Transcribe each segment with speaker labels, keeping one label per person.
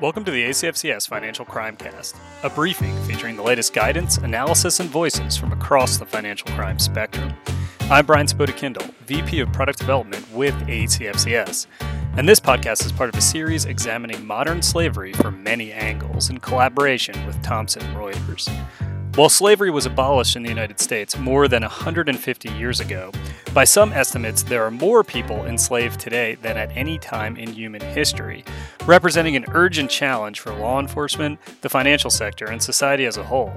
Speaker 1: Welcome to the ACFCS Financial Crime Cast, a briefing featuring the latest guidance, analysis, and voices from across the financial crime spectrum. I'm Brian Spoda VP of Product Development with ACFCS, and this podcast is part of a series examining modern slavery from many angles in collaboration with Thomson Reuters. While slavery was abolished in the United States more than 150 years ago, by some estimates there are more people enslaved today than at any time in human history, representing an urgent challenge for law enforcement, the financial sector, and society as a whole.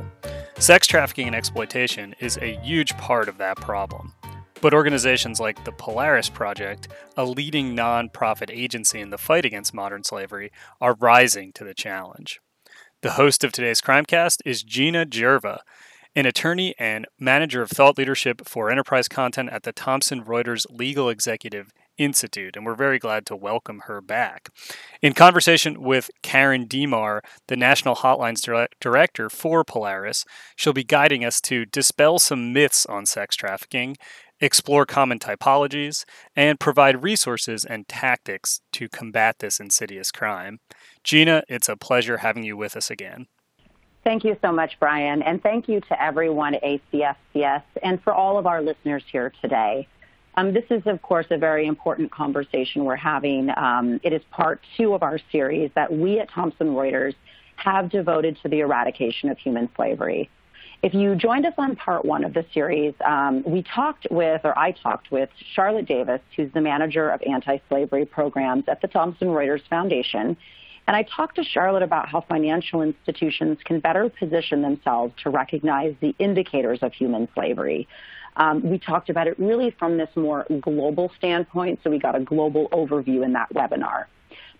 Speaker 1: Sex trafficking and exploitation is a huge part of that problem. But organizations like the Polaris Project, a leading nonprofit agency in the fight against modern slavery, are rising to the challenge. The host of today's Crimecast is Gina Jurva, an attorney and manager of thought leadership for enterprise content at the Thomson Reuters Legal Executive Institute, and we're very glad to welcome her back. In conversation with Karen Diemar, the National Hotlines dire- Director for Polaris, she'll be guiding us to dispel some myths on sex trafficking, explore common typologies, and provide resources and tactics to combat this insidious crime. Gina, it's a pleasure having you with us again.
Speaker 2: Thank you so much, Brian, and thank you to everyone at ACFCS and for all of our listeners here today. Um, this is, of course, a very important conversation we're having. Um, it is part two of our series that we at Thomson Reuters have devoted to the eradication of human slavery. If you joined us on part one of the series, um, we talked with, or I talked with, Charlotte Davis, who's the manager of anti slavery programs at the Thomson Reuters Foundation. And I talked to Charlotte about how financial institutions can better position themselves to recognize the indicators of human slavery. Um, we talked about it really from this more global standpoint, so we got a global overview in that webinar.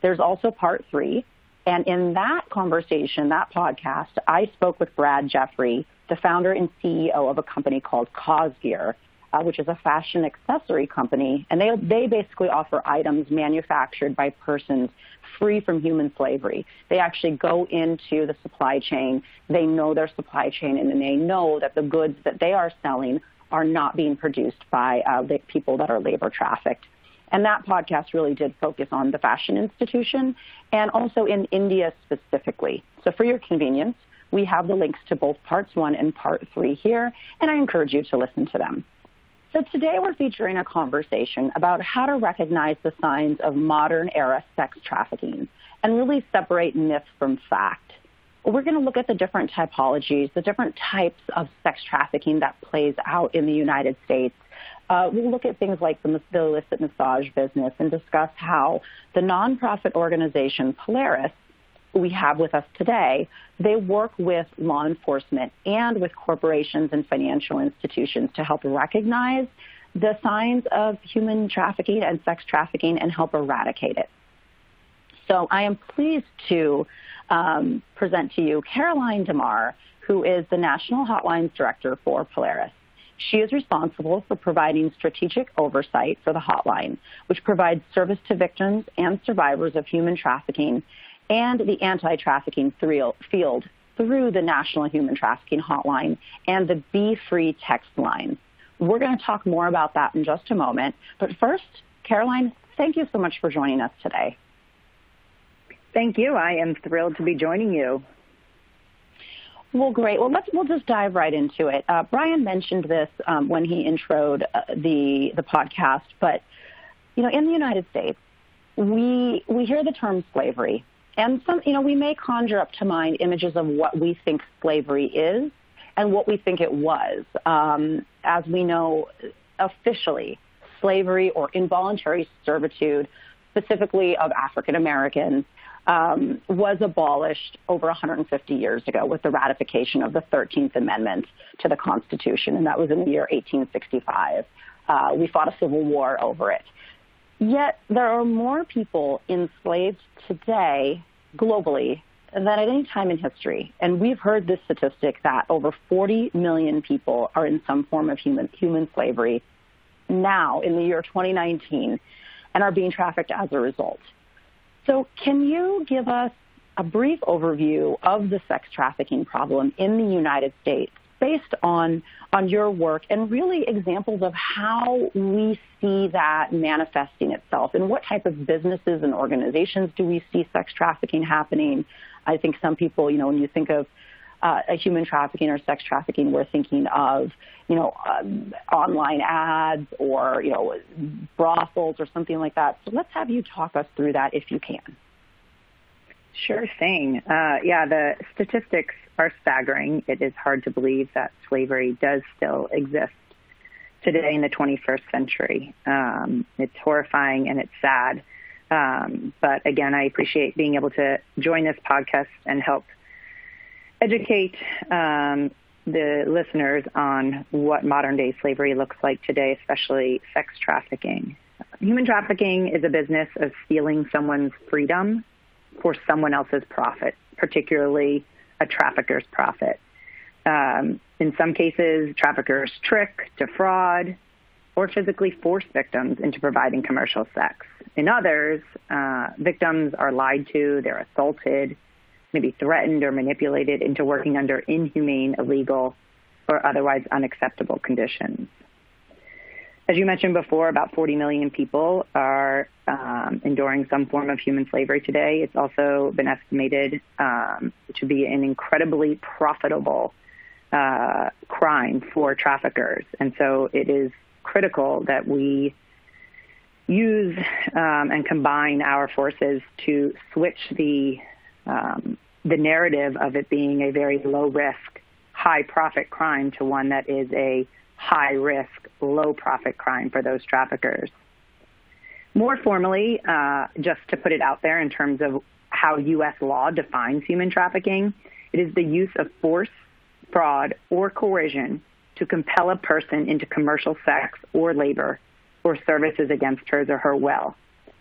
Speaker 2: There's also part three, and in that conversation, that podcast, I spoke with Brad Jeffrey, the founder and CEO of a company called COSgear, uh, which is a fashion accessory company, and they they basically offer items manufactured by persons free from human slavery. They actually go into the supply chain. They know their supply chain, and they know that the goods that they are selling are not being produced by uh, the people that are labor trafficked. And that podcast really did focus on the fashion institution and also in India specifically. So for your convenience, we have the links to both parts one and part three here, and I encourage you to listen to them. So today we're featuring a conversation about how to recognize the signs of modern era sex trafficking and really separate myth from fact. We're going to look at the different typologies, the different types of sex trafficking that plays out in the United States. Uh, we'll look at things like the, the illicit massage business and discuss how the nonprofit organization Polaris we have with us today, they work with law enforcement and with corporations and financial institutions to help recognize the signs of human trafficking and sex trafficking and help eradicate it. So I am pleased to um, present to you Caroline Diemar, who is the National Hotlines Director for Polaris. She is responsible for providing strategic oversight for the hotline, which provides service to victims and survivors of human trafficking and the anti-trafficking field through the National Human Trafficking Hotline and the Be Free text line. We're going to talk more about that in just a moment. But first, Caroline, thank you so much for joining us today.
Speaker 3: Thank you. I am thrilled to be joining you.
Speaker 2: Well, great. Well, let's we'll just dive right into it. Uh, Brian mentioned this um, when he introed uh, the the podcast, but you know, in the United States, we we hear the term slavery, and some, you know, we may conjure up to mind images of what we think slavery is and what we think it was. Um, as we know, officially, slavery or involuntary servitude, specifically of African Americans, um, was abolished over 150 years ago with the ratification of the 13th Amendment to the Constitution, and that was in the year 1865. Uh, we fought a civil war over it. Yet there are more people enslaved today globally than at any time in history. And we've heard this statistic that over 40 million people are in some form of human, human slavery now in the year 2019 and are being trafficked as a result. So can you give us a brief overview of the sex trafficking problem in the United States based on on your work and really examples of how we see that manifesting itself and what type of businesses and organizations do we see sex trafficking happening. I think some people, you know, when you think of uh, human trafficking or sex trafficking, we're thinking of, you know, um, online ads or, you know, brothels or something like that. So let's have you talk us through that if you can.
Speaker 3: Sure thing. Uh, yeah, the statistics are staggering. It is hard to believe that slavery does still exist today in the 21st century. Um, it's horrifying and it's sad. Um, but again, I appreciate being able to join this podcast and help educate um, the listeners on what modern day slavery looks like today, especially sex trafficking. Human trafficking is a business of stealing someone's freedom for someone else's profit, particularly a trafficker's profit. Um, in some cases, traffickers trick, defraud, or physically force victims into providing commercial sex. In others, uh, victims are lied to, they're assaulted, maybe threatened or manipulated into working under inhumane, illegal, or otherwise unacceptable conditions. As you mentioned before, about 40 million people are um, enduring some form of human slavery today. It's also been estimated um, to be an incredibly profitable uh, crime for traffickers. And so it is critical that we use um, and combine our forces to switch the um, the narrative of it being a very low risk, high profit crime to one that is a high risk, low profit crime for those traffickers. More formally, uh, just to put it out there in terms of how U.S. law defines human trafficking, it is the use of force, fraud, or coercion to compel a person into commercial sex or labor or services against hers or her will.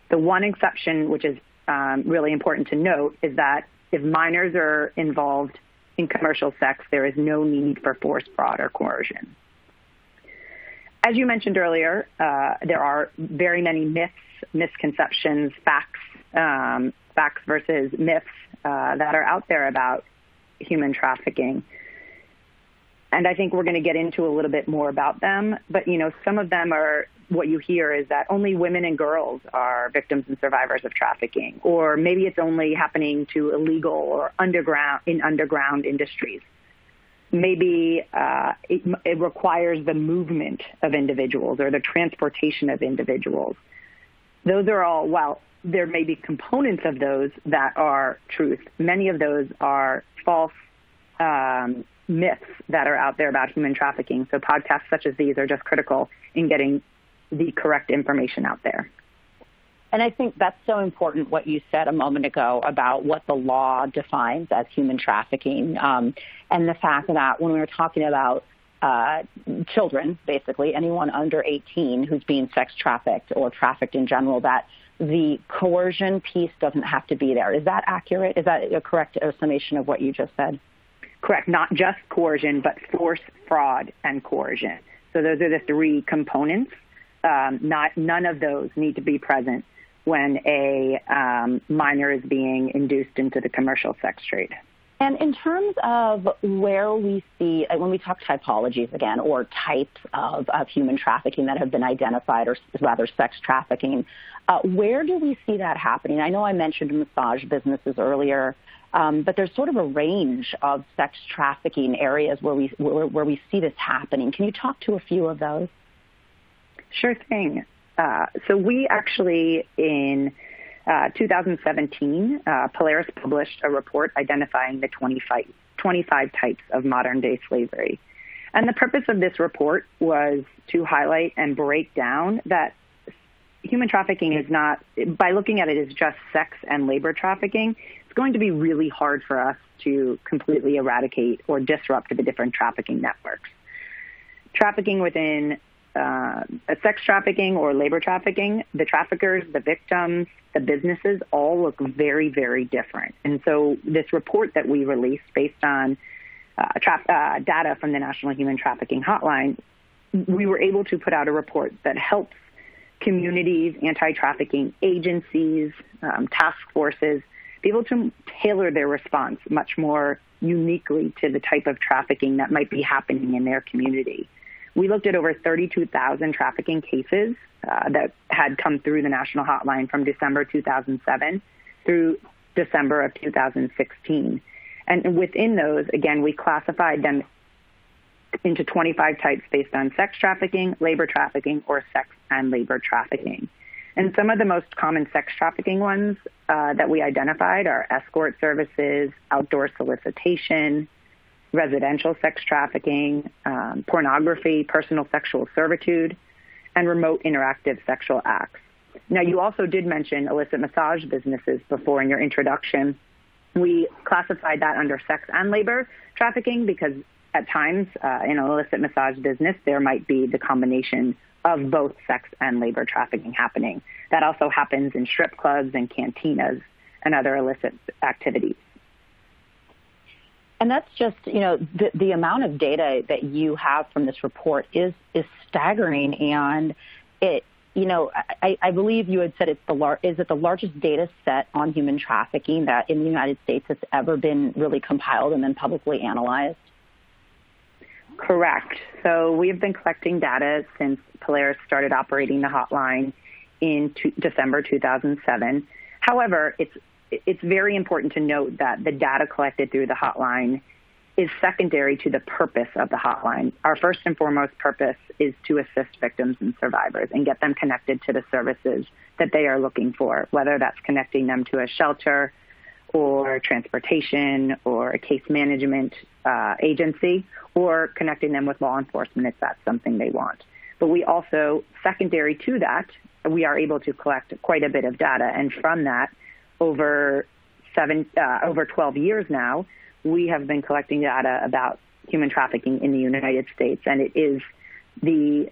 Speaker 3: The one exception, which is um, really important to note, is that if minors are involved in commercial sex, there is no need for force, fraud, or coercion. As you mentioned earlier, uh, there are very many myths, misconceptions, facts, um, facts versus myths uh, that are out there about human trafficking. And I think we're going to get into a little bit more about them. But, you know, some of them are what you hear is that only women and girls are victims and survivors of trafficking, or maybe it's only happening to illegal or underground in underground industries. Maybe uh, it, it requires the movement of individuals or the transportation of individuals. Those are all well. There may be components of those that are truth. Many of those are false um, myths that are out there about human trafficking. So podcasts such as these are just critical in getting the correct information out there.
Speaker 2: And I think that's so important what you said a moment ago about what the law defines as human trafficking um, and the fact that when we were talking about uh, children, basically anyone under 18 who's being sex trafficked or trafficked in general, that the coercion piece doesn't have to be there. Is that accurate? Is that a correct summation of what you just said?
Speaker 3: Correct. Not just coercion, but force, fraud, and coercion. So those are the three components um, not none of those need to be present when a um, minor is being induced into the commercial sex trade.
Speaker 2: And in terms of where we see, uh, when we talk typologies again, or types of, of human trafficking that have been identified, or rather sex trafficking, uh, where do we see that happening? I know I mentioned massage businesses earlier, um, but there's sort of a range of sex trafficking areas where we where, where we see this happening. Can you talk to a few of those?
Speaker 3: Sure thing. Uh, so we actually in uh, 2017, uh, Polaris published a report identifying the 25, 25 types of modern day slavery. And the purpose of this report was to highlight and break down that human trafficking is not, by looking at it as just sex and labor trafficking, it's going to be really hard for us to completely eradicate or disrupt the different trafficking networks. Trafficking within uh, sex trafficking or labor trafficking, the traffickers, the victims, the businesses all look very, very different. And so this report that we released based on uh, tra- uh, data from the National Human Trafficking Hotline, we were able to put out a report that helps communities, anti-trafficking agencies, um, task forces be able to tailor their response much more uniquely to the type of trafficking that might be happening in their community. We looked at over 32,000 trafficking cases uh, that had come through the national hotline from December 2007 through December of 2016. And within those, again, we classified them into 25 types based on sex trafficking, labor trafficking, or sex and labor trafficking. And some of the most common sex trafficking ones uh, that we identified are escort services, outdoor solicitation, residential sex trafficking, um, pornography, personal sexual servitude, and remote interactive sexual acts. Now, you also did mention illicit massage businesses before in your introduction. We classified that under sex and labor trafficking because at times uh, in an illicit massage business, there might be the combination of both sex and labor trafficking happening. That also happens in strip clubs and cantinas and other illicit activities.
Speaker 2: And that's just, you know, the, the amount of data that you have from this report is is staggering, and it, you know, I, I believe you had said it's the lar- is it the largest data set on human trafficking that in the United States has ever been really compiled and then publicly analyzed.
Speaker 3: Correct. So we have been collecting data since Polaris started operating the hotline in December 2007. However, it's it's very important to note that the data collected through the hotline is secondary to the purpose of the hotline. Our first and foremost purpose is to assist victims and survivors and get them connected to the services that they are looking for, whether that's connecting them to a shelter or transportation or a case management uh, agency or connecting them with law enforcement if that's something they want. But we also, secondary to that, we are able to collect quite a bit of data. And from that, over seven, uh, over 12 years now, we have been collecting data about human trafficking in the United States, and it is the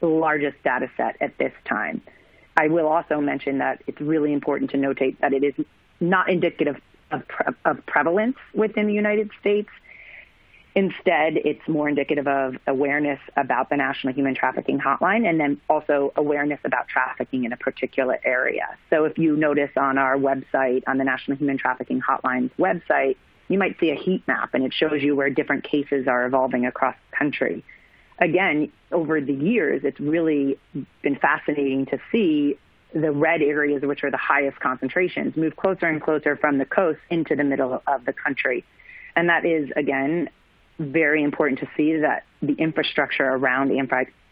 Speaker 3: largest data set at this time. I will also mention that it's really important to notate that it is not indicative of, pre- of prevalence within the United States. Instead, it's more indicative of awareness about the National Human Trafficking Hotline and then also awareness about trafficking in a particular area. So if you notice on our website, on the National Human Trafficking Hotline's website, you might see a heat map and it shows you where different cases are evolving across the country. Again, over the years, it's really been fascinating to see the red areas, which are the highest concentrations, move closer and closer from the coast into the middle of the country. And that is, again, very important to see that the infrastructure around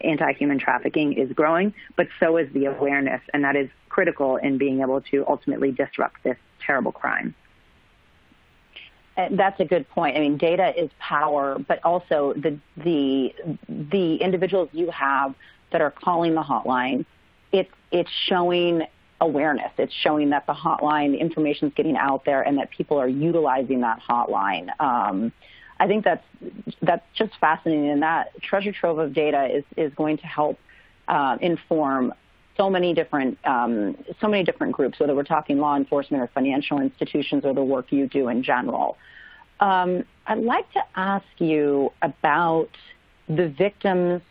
Speaker 3: anti-human trafficking is growing, but so is the awareness, and that is critical in being able to ultimately disrupt this terrible crime.
Speaker 2: That's a good point. I mean, data is power, but also the the the individuals you have that are calling the hotline, it's it's showing awareness. It's showing that the hotline information is getting out there and that people are utilizing that hotline. Um, I think that's that's just fascinating, and that treasure trove of data is is going to help uh, inform so many different um, so many different groups, whether we're talking law enforcement or financial institutions or the work you do in general. Um, I'd like to ask you about the victims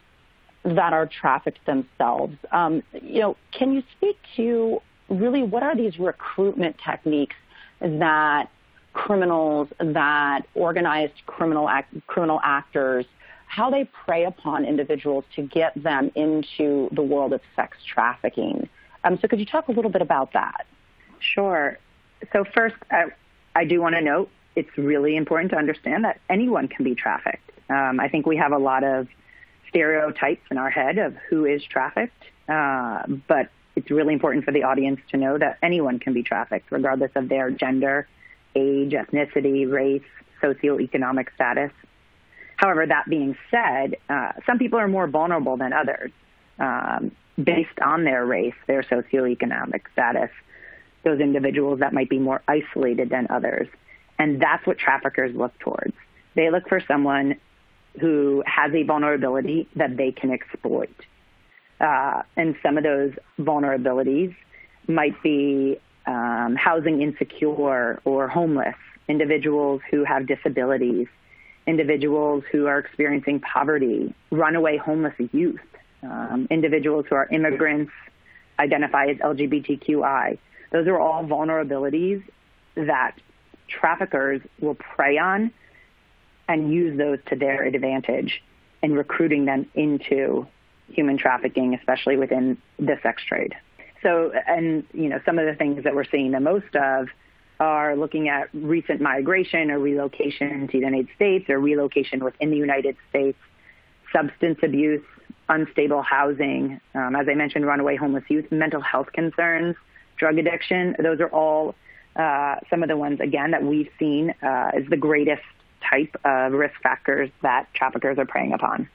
Speaker 2: that are trafficked themselves. Um, you know, can you speak to really what are these recruitment techniques that criminals, that organized criminal act, criminal actors, how they prey upon individuals to get them into the world of sex trafficking. Um, so, could you talk a little bit about that?
Speaker 3: Sure. So, first, I, I do want to note it's really important to understand that anyone can be trafficked. Um, I think we have a lot of stereotypes in our head of who is trafficked, uh, but it's really important for the audience to know that anyone can be trafficked, regardless of their gender, age, ethnicity, race, socioeconomic status. However, that being said, uh, some people are more vulnerable than others um, based on their race, their socioeconomic status, those individuals that might be more isolated than others. And that's what traffickers look towards. They look for someone who has a vulnerability that they can exploit. Uh, and some of those vulnerabilities might be um, housing insecure or homeless, individuals who have disabilities, individuals who are experiencing poverty, runaway homeless youth, um, individuals who are immigrants, identify as LGBTQI. Those are all vulnerabilities that traffickers will prey on and use those to their advantage in recruiting them into human trafficking, especially within the sex trade. So, and you know, some of the things that we're seeing the most of are looking at recent migration or relocation to the United States or relocation within the United States, substance abuse, unstable housing, um, as I mentioned, runaway homeless youth, mental health concerns, drug addiction. Those are all uh, some of the ones, again, that we've seen uh, as the greatest type of risk factors that traffickers are preying upon.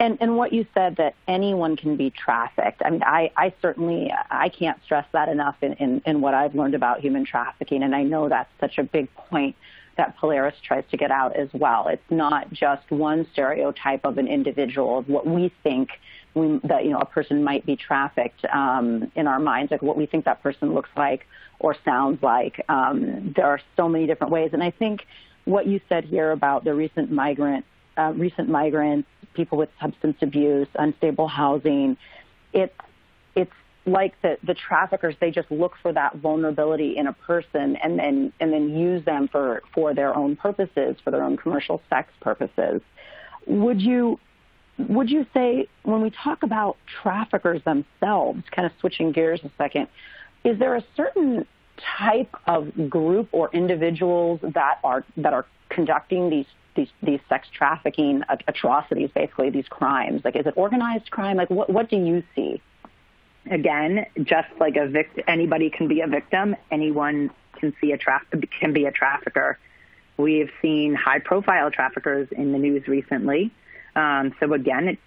Speaker 2: And, and what you said that anyone can be trafficked. I mean, I, I certainly I can't stress that enough in, in, in what I've learned about human trafficking, and I know that's such a big point that Polaris tries to get out as well. It's not just one stereotype of an individual of what we think we, that you know a person might be trafficked um, in our minds, like what we think that person looks like or sounds like. Um, there are so many different ways, and I think what you said here about the recent migrant, uh, recent migrants, people with substance abuse, unstable housing, it's it's like the, the traffickers, they just look for that vulnerability in a person and then and then use them for, for their own purposes, for their own commercial sex purposes. Would you would you say when we talk about traffickers themselves, kind of switching gears a second, is there a certain type of group or individuals that are that are conducting these these these sex trafficking atrocities, basically these crimes? Like, is it organized crime? Like, what what do you see?
Speaker 3: Again, just like a vict- anybody can be a victim. Anyone can see a tra- can be a trafficker. We have seen high profile traffickers in the news recently. Um, so again, it,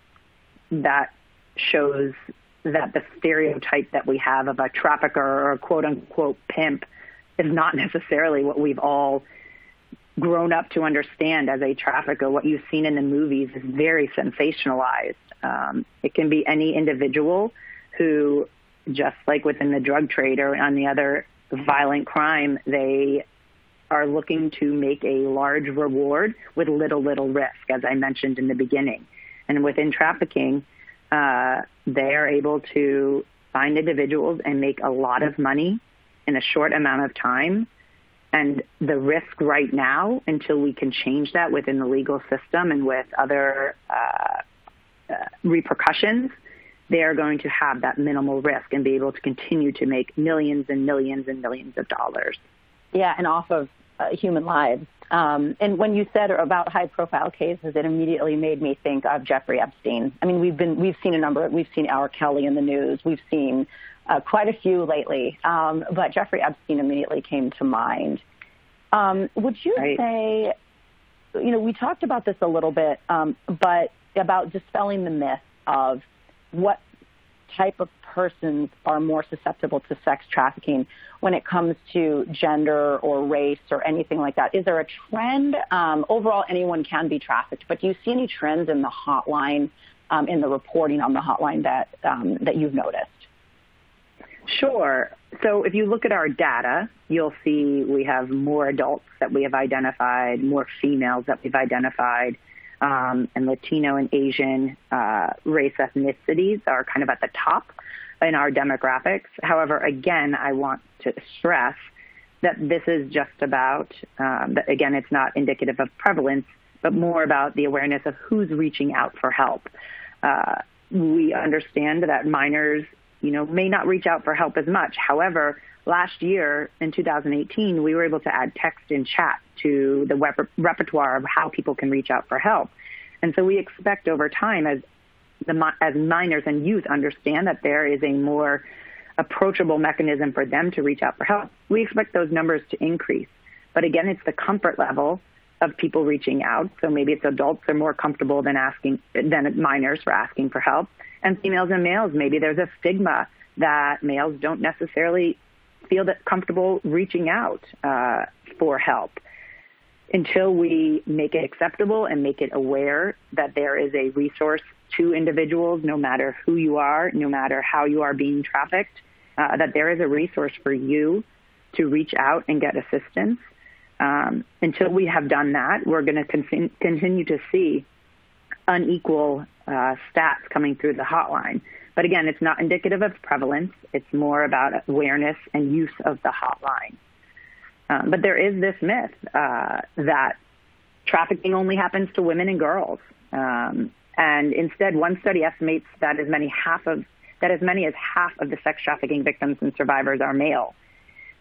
Speaker 3: that shows that the stereotype that we have of a trafficker or a quote unquote pimp is not necessarily what we've all grown up to understand as a trafficker. What you've seen in the movies is very sensationalized. Um, it can be any individual who, just like within the drug trade or on the other violent crime, they are looking to make a large reward with little, little risk, as I mentioned in the beginning. And within trafficking, uh, they are able to find individuals and make a lot of money in a short amount of time. And the risk right now, until we can change that within the legal system and with other uh, uh, repercussions, they are going to have that minimal risk and be able to continue to make millions and millions and millions of dollars.
Speaker 2: Yeah, and off of uh, human lives. Um, and when you said about high-profile cases, it immediately made me think of Jeffrey Epstein. I mean, we've been we've seen a number. We've seen R. Kelly in the news. We've seen uh, quite a few lately. Um, but Jeffrey Epstein immediately came to mind. Um, would you right. say, you know, we talked about this a little bit, um, but about dispelling the myth of what type of persons are more susceptible to sex trafficking when it comes to gender or race or anything like that? Is there a trend? Um, overall, anyone can be trafficked, but do you see any trends in the hotline, um, in the reporting on the hotline that um, that you've noticed?
Speaker 3: Sure. So if you look at our data, you'll see we have more adults that we have identified, more females that we've identified, um, and Latino and Asian uh, race ethnicities are kind of at the top in our demographics. However, again, I want to stress that this is just about, um, that again, it's not indicative of prevalence, but more about the awareness of who's reaching out for help. Uh, we understand that minors, you know, may not reach out for help as much. However, last year in 2018, we were able to add text and chat to the rep- repertoire of how people can reach out for help. And so we expect over time, as the, as minors and youth understand that there is a more approachable mechanism for them to reach out for help, we expect those numbers to increase. But again, it's the comfort level of people reaching out. So maybe it's adults are more comfortable than asking than minors for asking for help. And females and males, maybe there's a stigma that males don't necessarily feel that comfortable reaching out uh, for help until we make it acceptable and make it aware that there is a resource to individuals, no matter who you are, no matter how you are being trafficked, uh, that there is a resource for you to reach out and get assistance. Um, until we have done that, we're going to con- continue to see unequal uh, stats coming through the hotline. But again, it's not indicative of prevalence. It's more about awareness and use of the hotline. Um, but there is this myth uh, that trafficking only happens to women and girls. Um, and instead, one study estimates that as many half of that as many as half of the sex trafficking victims and survivors are male.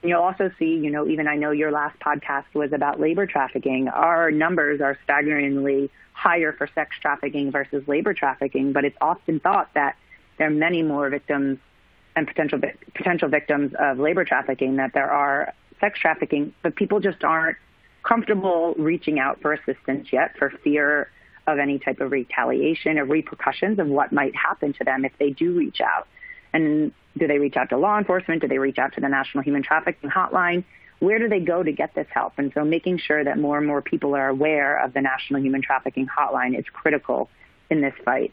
Speaker 3: You'll also see, you know, even I know your last podcast was about labor trafficking. Our numbers are staggeringly higher for sex trafficking versus labor trafficking, but it's often thought that there are many more victims and potential potential victims of labor trafficking that there are sex trafficking, but people just aren't comfortable reaching out for assistance yet for fear of any type of retaliation or repercussions of what might happen to them if they do reach out. And do they reach out to law enforcement? Do they reach out to the National Human Trafficking Hotline? Where do they go to get this help? And so making sure that more and more people are aware of the National Human Trafficking Hotline is critical in this fight.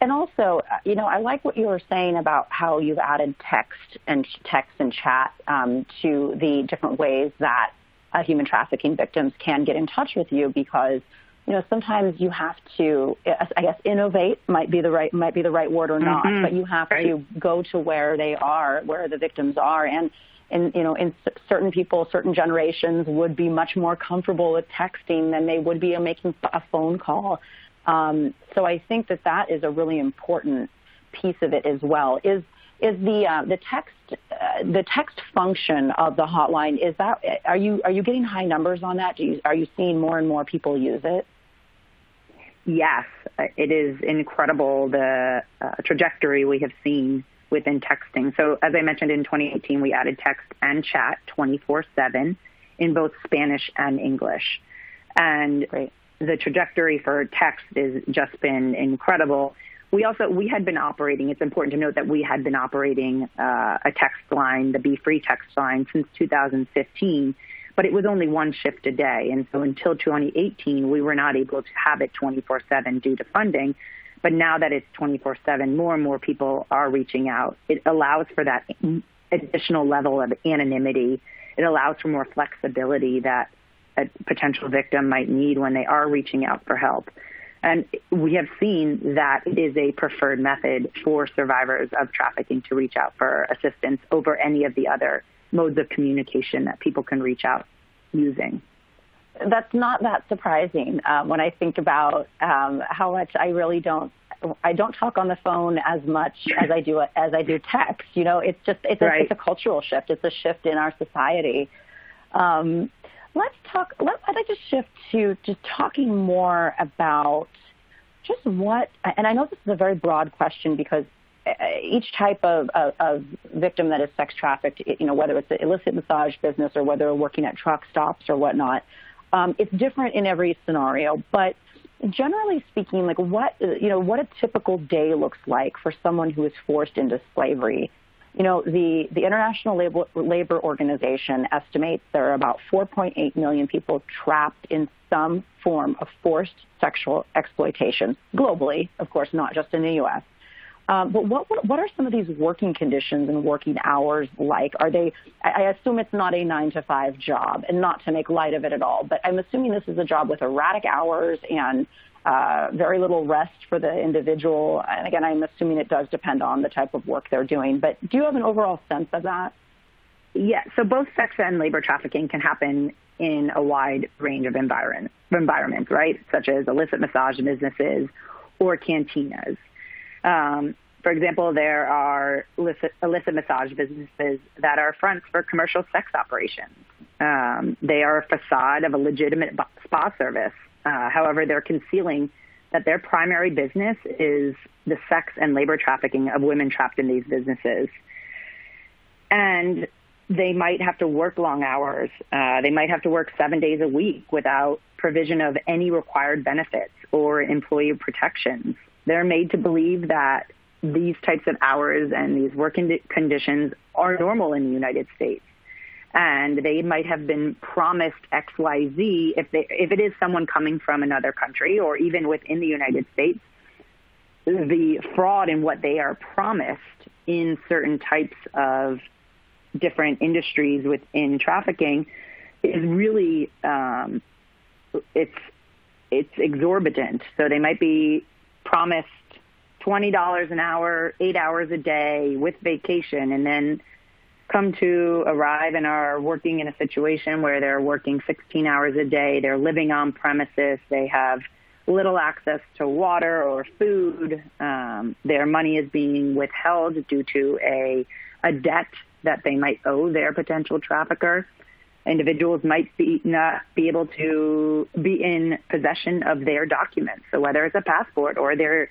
Speaker 2: And also, you know, I like what you were saying about how you've added text and text and chat um, to the different ways that uh, human trafficking victims can get in touch with you because you know sometimes you have to i guess innovate might be the right might be the right word or not mm-hmm. but you have right. to go to where they are where the victims are and and you know in certain people certain generations would be much more comfortable with texting than they would be making a phone call um, so i think that that is a really important piece of it as well is is the uh, the text uh, the text function of the hotline is that are you are you getting high numbers on that? Do you, are you seeing more and more people use it?
Speaker 3: Yes, it is incredible the uh, trajectory we have seen within texting. So as I mentioned in 2018, we added text and chat 24/7 in both Spanish and English, and Great. the trajectory for text has just been incredible we also we had been operating. It's important to note that we had been operating uh, a text line, the Be Free text line, since 2015, but it was only one shift a day. And so until 2018, we were not able to have it 24/7 due to funding. But now that it's 24/7, more and more people are reaching out. It allows for that additional level of anonymity. It allows for more flexibility that a potential victim might need when they are reaching out for help. And we have seen that it is a preferred method for survivors of trafficking to reach out for assistance over any of the other modes of communication that people can reach out using.
Speaker 2: That's not that surprising uh, when I think about um, how much I really don't I don't talk on the phone as much as I do as I do text. You know, it's just it's a, right. it's a cultural shift. It's a shift in our society. Um, let's talk. Let, I'd like to shift to just talking more about just what. And I know this is a very broad question because each type of, of, of victim that is sex trafficked, you know, whether it's the illicit massage business or whether working at truck stops or whatnot, um, it's different in every scenario. But generally speaking, like what you know, what a typical day looks like for someone who is forced into slavery you know, the, the International Labor, Labor Organization estimates there are about 4.8 million people trapped in some form of forced sexual exploitation globally, of course, not just in the U.S. Um, but what what are some of these working conditions and working hours like? Are they? I assume it's not a nine to five job, and not to make light of it at all. But I'm assuming this is a job with erratic hours and uh, very little rest for the individual. And again, I'm assuming it does depend on the type of work they're doing. But do you have an overall sense of that?
Speaker 3: Yeah, so both sex and labor trafficking can happen in a wide range of environment, environments, right? Such as illicit massage businesses or cantinas. Um, for example, there are illicit, illicit, massage businesses that are fronts for commercial sex operations. Um, they are a facade of a legitimate spa service uh, however, they're concealing that their primary business is the sex and labor trafficking of women trapped in these businesses. And they might have to work long hours. Uh, they might have to work seven days a week without provision of any required benefits or employee protections. They're made to believe that these types of hours and these working conditions are normal in the United States and they might have been promised XYZ if they if it is someone coming from another country or even within the United States the fraud in what they are promised in certain types of different industries within trafficking is really um, it's it's exorbitant. So they might be promised twenty dollars an hour, eight hours a day with vacation, and then come to arrive and are working in a situation where they're working 16 hours a day, they're living on premises, they have little access to water or food, um, their money is being withheld due to a, a debt that they might owe their potential trafficker. Individuals might be not be able to be in possession of their documents. So whether it's a passport or their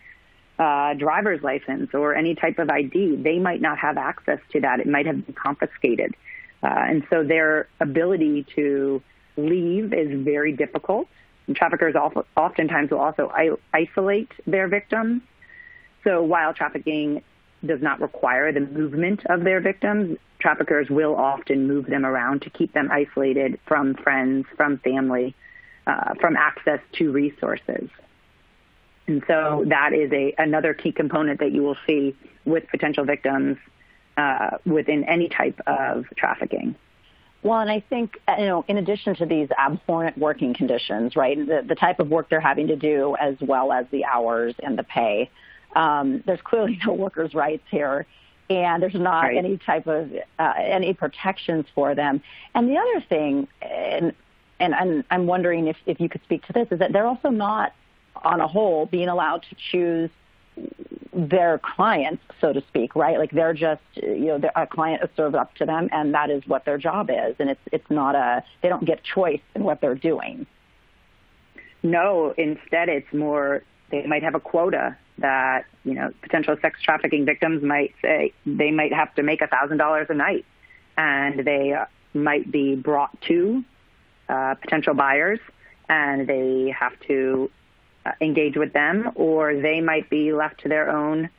Speaker 3: uh, driver's license or any type of ID, they might not have access to that. It might have been confiscated. Uh, and so their ability to leave is very difficult. And traffickers oftentimes will also isolate their victims. So while trafficking does not require the movement of their victims, traffickers will often move them around to keep them isolated from friends, from family, uh, from access to resources. And so that is a another key component that you will see with potential victims uh, within any type of trafficking.
Speaker 2: Well, and I think, you know, in addition to these abhorrent working conditions, right, the, the type of work they're having to do as well as the hours and the pay, um, there's clearly no workers' rights here. And there's not right. any type of uh, any protections for them. And the other thing, and and I'm, I'm wondering if, if you could speak to this, is that they're also not on a whole, being allowed to choose their clients, so to speak, right? Like they're just, you know, a client is served up to them, and that is what their job is, and it's it's not a they don't get choice in what they're doing.
Speaker 3: No, instead, it's more they might have a quota that you know potential sex trafficking victims might say they might have to make a thousand dollars a night, and they might be brought to uh, potential buyers, and they have to uh, engage with them, or they might be left to their own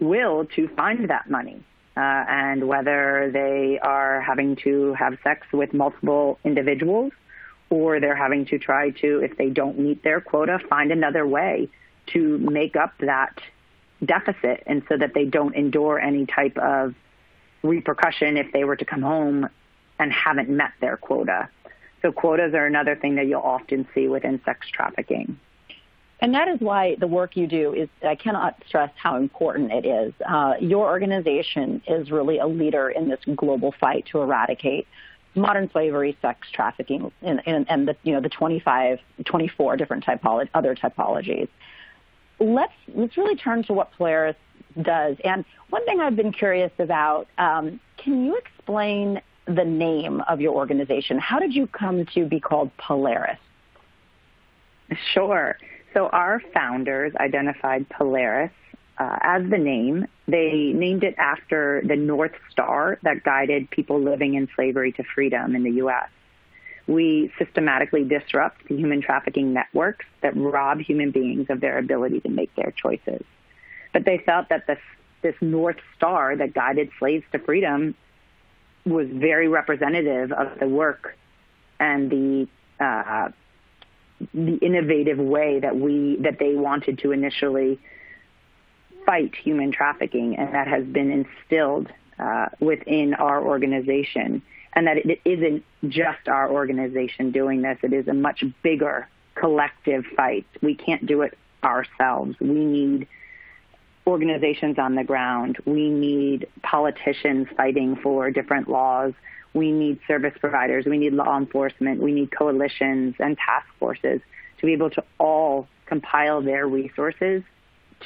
Speaker 3: will to find that money. Uh, and whether they are having to have sex with multiple individuals or they're having to try to, if they don't meet their quota, find another way to make up that deficit and so that they don't endure any type of repercussion if they were to come home and haven't met their quota. So quotas are another thing that you'll often see within sex trafficking.
Speaker 2: And that is why the work you do is, I cannot stress how important it is. Uh, your organization is really a leader in this global fight to eradicate modern slavery, sex trafficking, and, and, and the, you know, the 25, 24 different other typologies. Let's, let's really turn to what Polaris does. And one thing I've been curious about, um, can you explain the name of your organization? How did you come to be called Polaris?
Speaker 3: Sure. So our founders identified Polaris uh, as the name. They named it after the North Star that guided people living in slavery to freedom in the U.S. We systematically disrupt the human trafficking networks that rob human beings of their ability to make their choices. But they felt that this, this North Star that guided slaves to freedom was very representative of the work and the uh, the innovative way that we that they wanted to initially fight human trafficking, and that has been instilled uh, within our organization. And that it isn't just our organization doing this; it is a much bigger collective fight. We can't do it ourselves. We need organizations on the ground. We need politicians fighting for different laws we need service providers, we need law enforcement, we need coalitions and task forces to be able to all compile their resources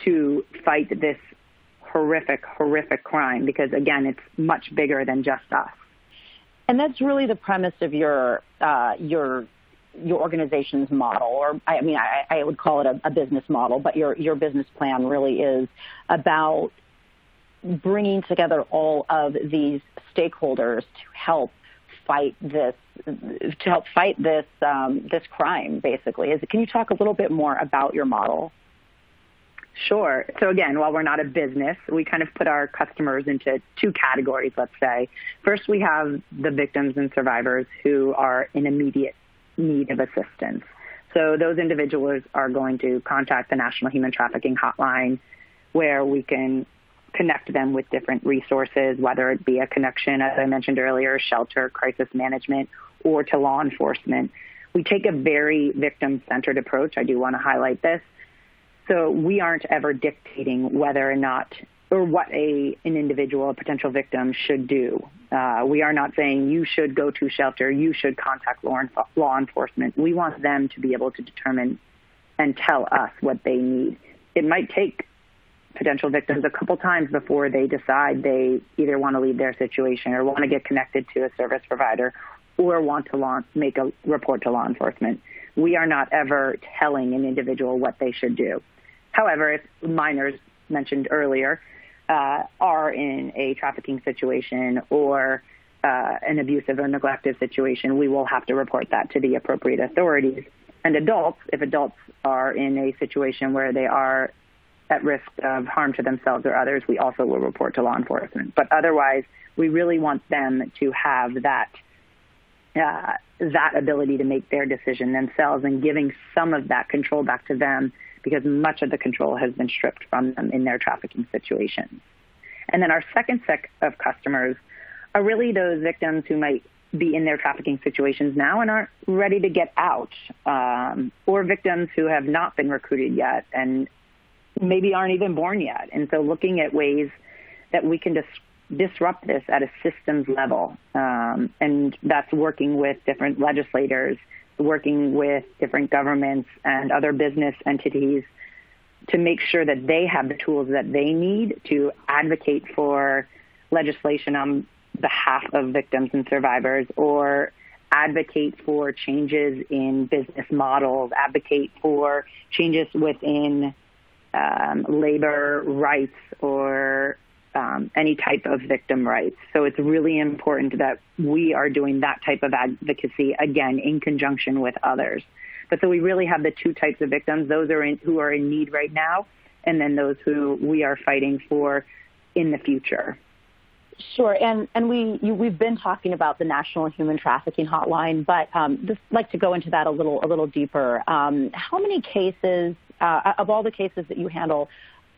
Speaker 3: to fight this horrific, horrific crime because, again, it's much bigger than just us.
Speaker 2: And that's really the premise of your uh, your your organization's model, or I mean, I, I would call it a, a business model, but your your business plan really is about bringing together all of these stakeholders to help fight this to help fight this um, this crime basically. Is can you talk a little bit more about your model
Speaker 3: Sure. So again, while we're not a business, we kind of put our customers into two categories, let's say. First, we have the victims and survivors who are in immediate need of assistance. So those individuals are going to contact the National Human Trafficking Hotline where we can connect them with different resources, whether it be a connection, as I mentioned earlier, shelter, crisis management, or to law enforcement. We take a very victim centered approach. I do want to highlight this. So we aren't ever dictating whether or not or what a an individual, a potential victim, should do. Uh, we are not saying you should go to shelter, you should contact law, law enforcement. We want them to be able to determine and tell us what they need. It might take potential victims a couple times before they decide they either want to leave their situation or want to get connected to a service provider or want to launch, make a report to law enforcement. We are not ever telling an individual what they should do. However, if minors mentioned earlier uh, are in a trafficking situation or uh, an abusive or neglected situation, we will have to report that to the appropriate authorities. And adults, if adults are in a situation where they are at risk of harm to themselves or others, we also will report to law enforcement. But otherwise, we really want them to have that uh, that ability to make their decision themselves and giving some of that control back to them because much of the control has been stripped from them in their trafficking situations. And then our second set of customers are really those victims who might be in their trafficking situations now and aren't ready to get out, um, or victims who have not been recruited yet and maybe aren't even born yet. And so looking at ways that we can dis- disrupt this at a systems level, um, and that's working with different legislators, working with different governments and other business entities to make sure that they have the tools that they need to advocate for legislation on behalf of victims and survivors or advocate for changes in business models, advocate for changes within um, labor rights or um, any type of victim rights. So it's really important that we are doing that type of advocacy again in conjunction with others. But so we really have the two types of victims: those are in, who are in need right now, and then those who we are fighting for in the future.
Speaker 2: Sure, and and we you, we've been talking about the National Human Trafficking Hotline, but um, just like to go into that a little a little deeper. Um, how many cases uh, of all the cases that you handle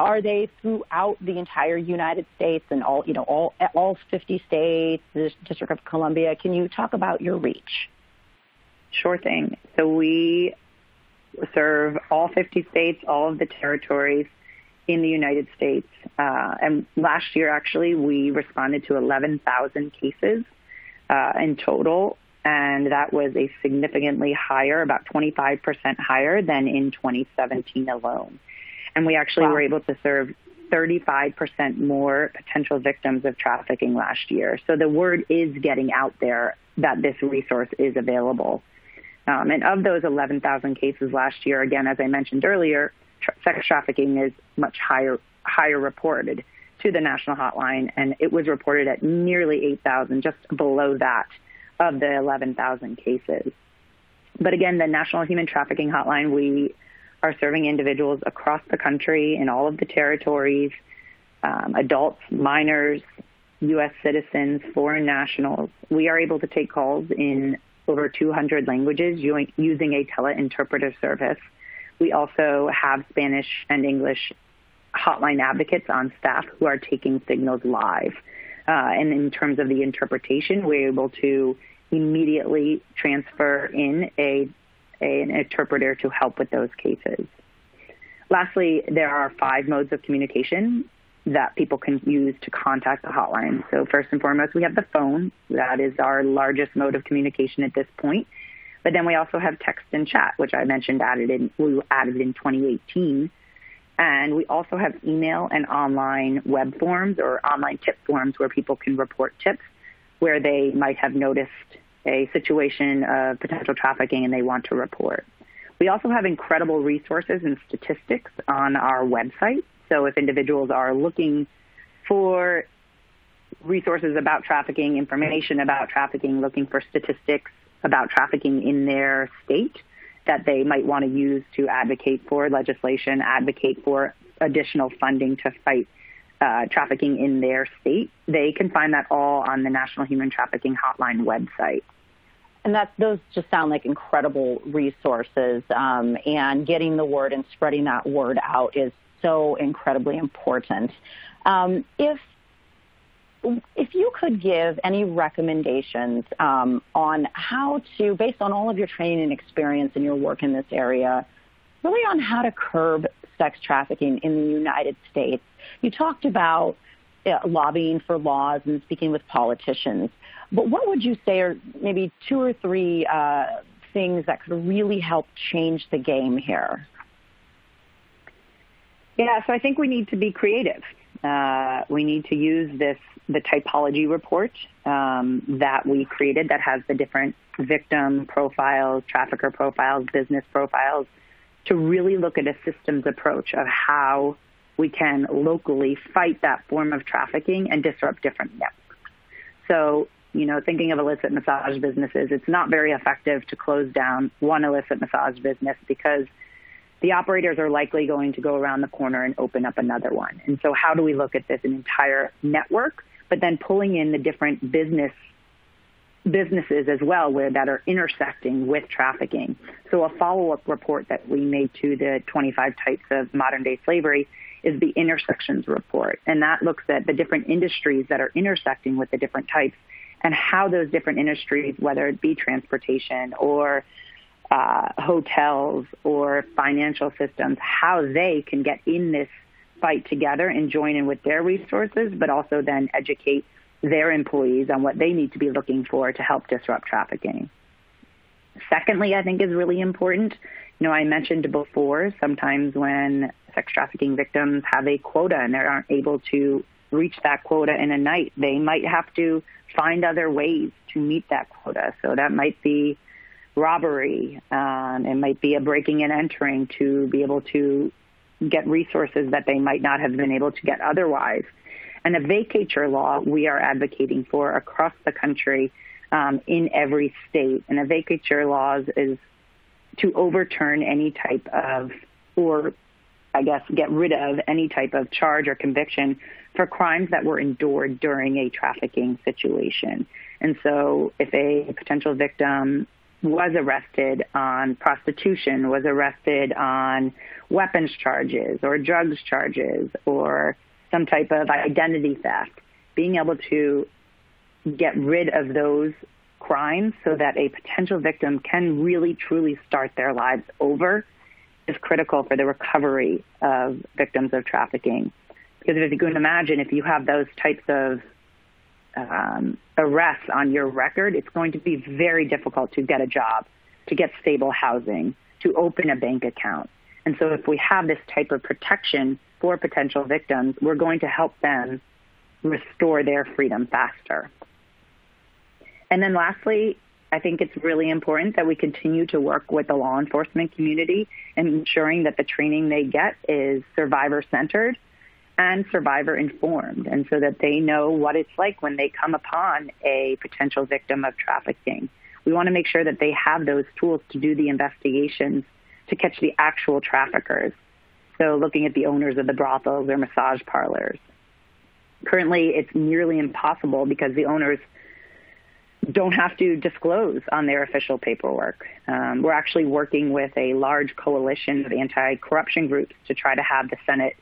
Speaker 2: are they throughout the entire United States and all you know all all 50 states, the District of Columbia? Can you talk about your reach?
Speaker 3: Sure thing. So we serve all 50 states, all of the territories in the United States. Uh, and last year, actually, we responded to 11,000 cases uh, in total, and that was a significantly higher, about 25% higher than in 2017 alone. And we actually wow. were able to serve 35% more potential victims of trafficking last year. So the word is getting out there that this resource is available. Um, and of those 11,000 cases last year, again, as I mentioned earlier, tra- sex trafficking is much higher higher reported to the national hotline, and it was reported at nearly 8,000, just below that of the 11,000 cases. But again, the National Human Trafficking Hotline, we are serving individuals across the country in all of the territories, um, adults, minors, U.S. citizens, foreign nationals. We are able to take calls in over 200 languages using a teleinterpreter service. We also have Spanish and English hotline advocates on staff who are taking signals live. Uh, and in terms of the interpretation, we're able to immediately transfer in a, a, an interpreter to help with those cases. Lastly, there are five modes of communication that people can use to contact the hotline. So first and foremost, we have the phone. That is our largest mode of communication at this point. But then we also have text and chat, which I mentioned added in, we added in 2018. And we also have email and online web forms or online tip forms where people can report tips where they might have noticed a situation of potential trafficking and they want to report. We also have incredible resources and statistics on our website. So if individuals are looking for resources about trafficking, information about trafficking, looking for statistics about trafficking in their state that they might want to use to advocate for legislation, advocate for additional funding to fight uh, trafficking in their state, they can find that all on the National Human Trafficking Hotline website.
Speaker 2: And that those just sound like incredible resources, um, and getting the word and spreading that word out is so incredibly important. Um, if if you could give any recommendations um, on how to, based on all of your training and experience and your work in this area, really on how to curb sex trafficking in the United States, You talked about uh, lobbying for laws and speaking with politicians. But what would you say are maybe two or three uh, things that could really help change the game here?
Speaker 3: Yeah, so I think we need to be creative. Uh, we need to use this the typology report um, that we created that has the different victim profiles, trafficker profiles, business profiles, to really look at a systems approach of how we can locally fight that form of trafficking and disrupt different networks. So, you know, thinking of illicit massage businesses, it's not very effective to close down one illicit massage business because the operators are likely going to go around the corner and open up another one. And so how do we look at this an entire network, but then pulling in the different business businesses as well where that are intersecting with trafficking. So a follow-up report that we made to the 25 types of modern day slavery is the intersections report. And that looks at the different industries that are intersecting with the different types and how those different industries, whether it be transportation or uh, hotels or financial systems, how they can get in this fight together and join in with their resources, but also then educate their employees on what they need to be looking for to help disrupt trafficking. Secondly, I think is really important. You know, I mentioned before sometimes when sex trafficking victims have a quota and they aren't able to reach that quota in a night, they might have to find other ways to meet that quota. So that might be robbery. Um, it might be a breaking and entering to be able to get resources that they might not have been able to get otherwise. And a vacatur law we are advocating for across the country um, in every state. And a vacatur laws is to overturn any type of, or I guess get rid of any type of charge or conviction for crimes that were endured during a trafficking situation. And so if a potential victim was arrested on prostitution, was arrested on weapons charges or drugs charges or some type of identity theft, being able to get rid of those crimes so that a potential victim can really truly start their lives over is critical for the recovery of victims of trafficking. Because if you can imagine, if you have those types of um, arrests on your record, it's going to be very difficult to get a job, to get stable housing, to open a bank account. And so if we have this type of protection for potential victims, we're going to help them restore their freedom faster. And then lastly, I think it's really important that we continue to work with the law enforcement community and ensuring that the training they get is survivor centered and survivor informed and so that they know what it's like when they come upon a potential victim of trafficking. We want to make sure that they have those tools to do the investigations to catch the actual traffickers. So looking at the owners of the brothels or massage parlors. Currently, it's nearly impossible because the owners don't have to disclose on their official paperwork. Um, we're actually working with a large coalition of anti-corruption groups to try to have the Senate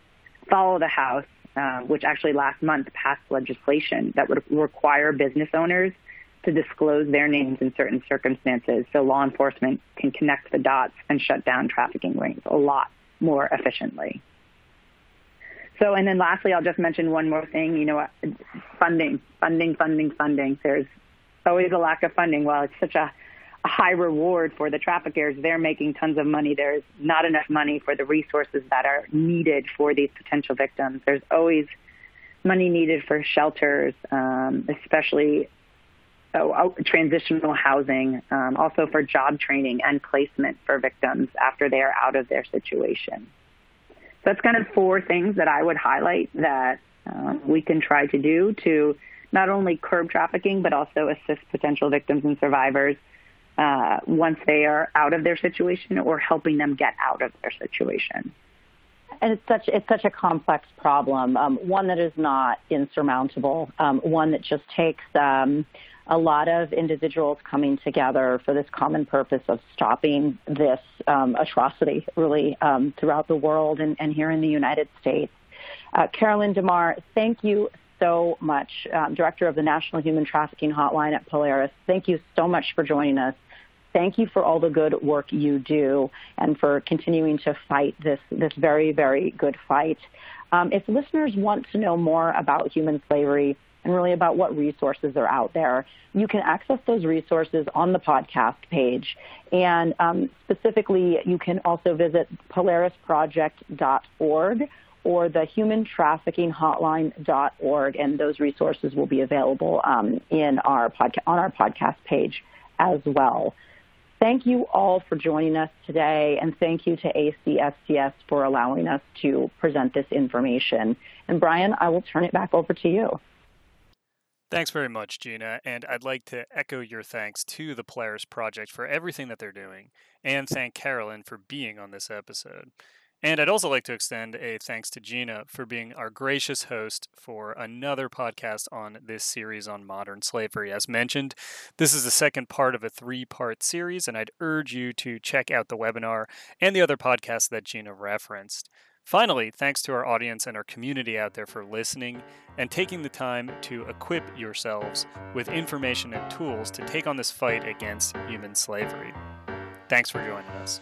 Speaker 3: follow the House, uh, which actually last month passed legislation that would require business owners to disclose their names in certain circumstances so law enforcement can connect the dots and shut down trafficking rings a lot more efficiently. So, and then lastly, I'll just mention one more thing. You know, funding, funding, funding, funding. There's always a lack of funding. While it's such a, a high reward for the traffickers, they're making tons of money. There's not enough money for the resources that are needed for these potential victims. There's always money needed for shelters, um, especially oh, transitional housing, um, also for job training and placement for victims after they are out of their situation. So that's kind of four things that I would highlight that um, we can try to do to not only curb trafficking, but also assist potential victims and survivors uh, once they are out of their situation or helping them get out of their situation.
Speaker 2: And it's such it's such a complex problem, um, one that is not insurmountable, um, one that just takes um, a lot of individuals coming together for this common purpose of stopping this um, atrocity, really, um, throughout the world and, and, here in the United States. Uh, Carolyn Diemar, thank you so much, um, Director of the National Human Trafficking Hotline at Polaris. Thank you so much for joining us. Thank you for all the good work you do and for continuing to fight this, this very, very good fight. Um, if listeners want to know more about human slavery and really about what resources are out there, you can access those resources on the podcast page. And um, specifically, you can also visit polarisproject.org or the humantraffickinghotline.org, and those resources will be available um, in our podca- on our podcast page as well. Thank you all for joining us today, and thank you to ACFCS for allowing us to present this information. And Brian, I will turn it back over to you.
Speaker 1: Thanks very much, Gina. And I'd like to echo your thanks to the Polaris Project for everything that they're doing, and thank Carolyn for being on this episode. And I'd also like to extend a thanks to Gina for being our gracious host for another podcast on this series on modern slavery. As mentioned, this is the second part of a three part series, and I'd urge you to check out the webinar and the other podcasts that Gina referenced. Finally, thanks to our audience and our community out there for listening and taking the time to equip yourselves with information and tools to take on this fight against human slavery. Thanks for joining us.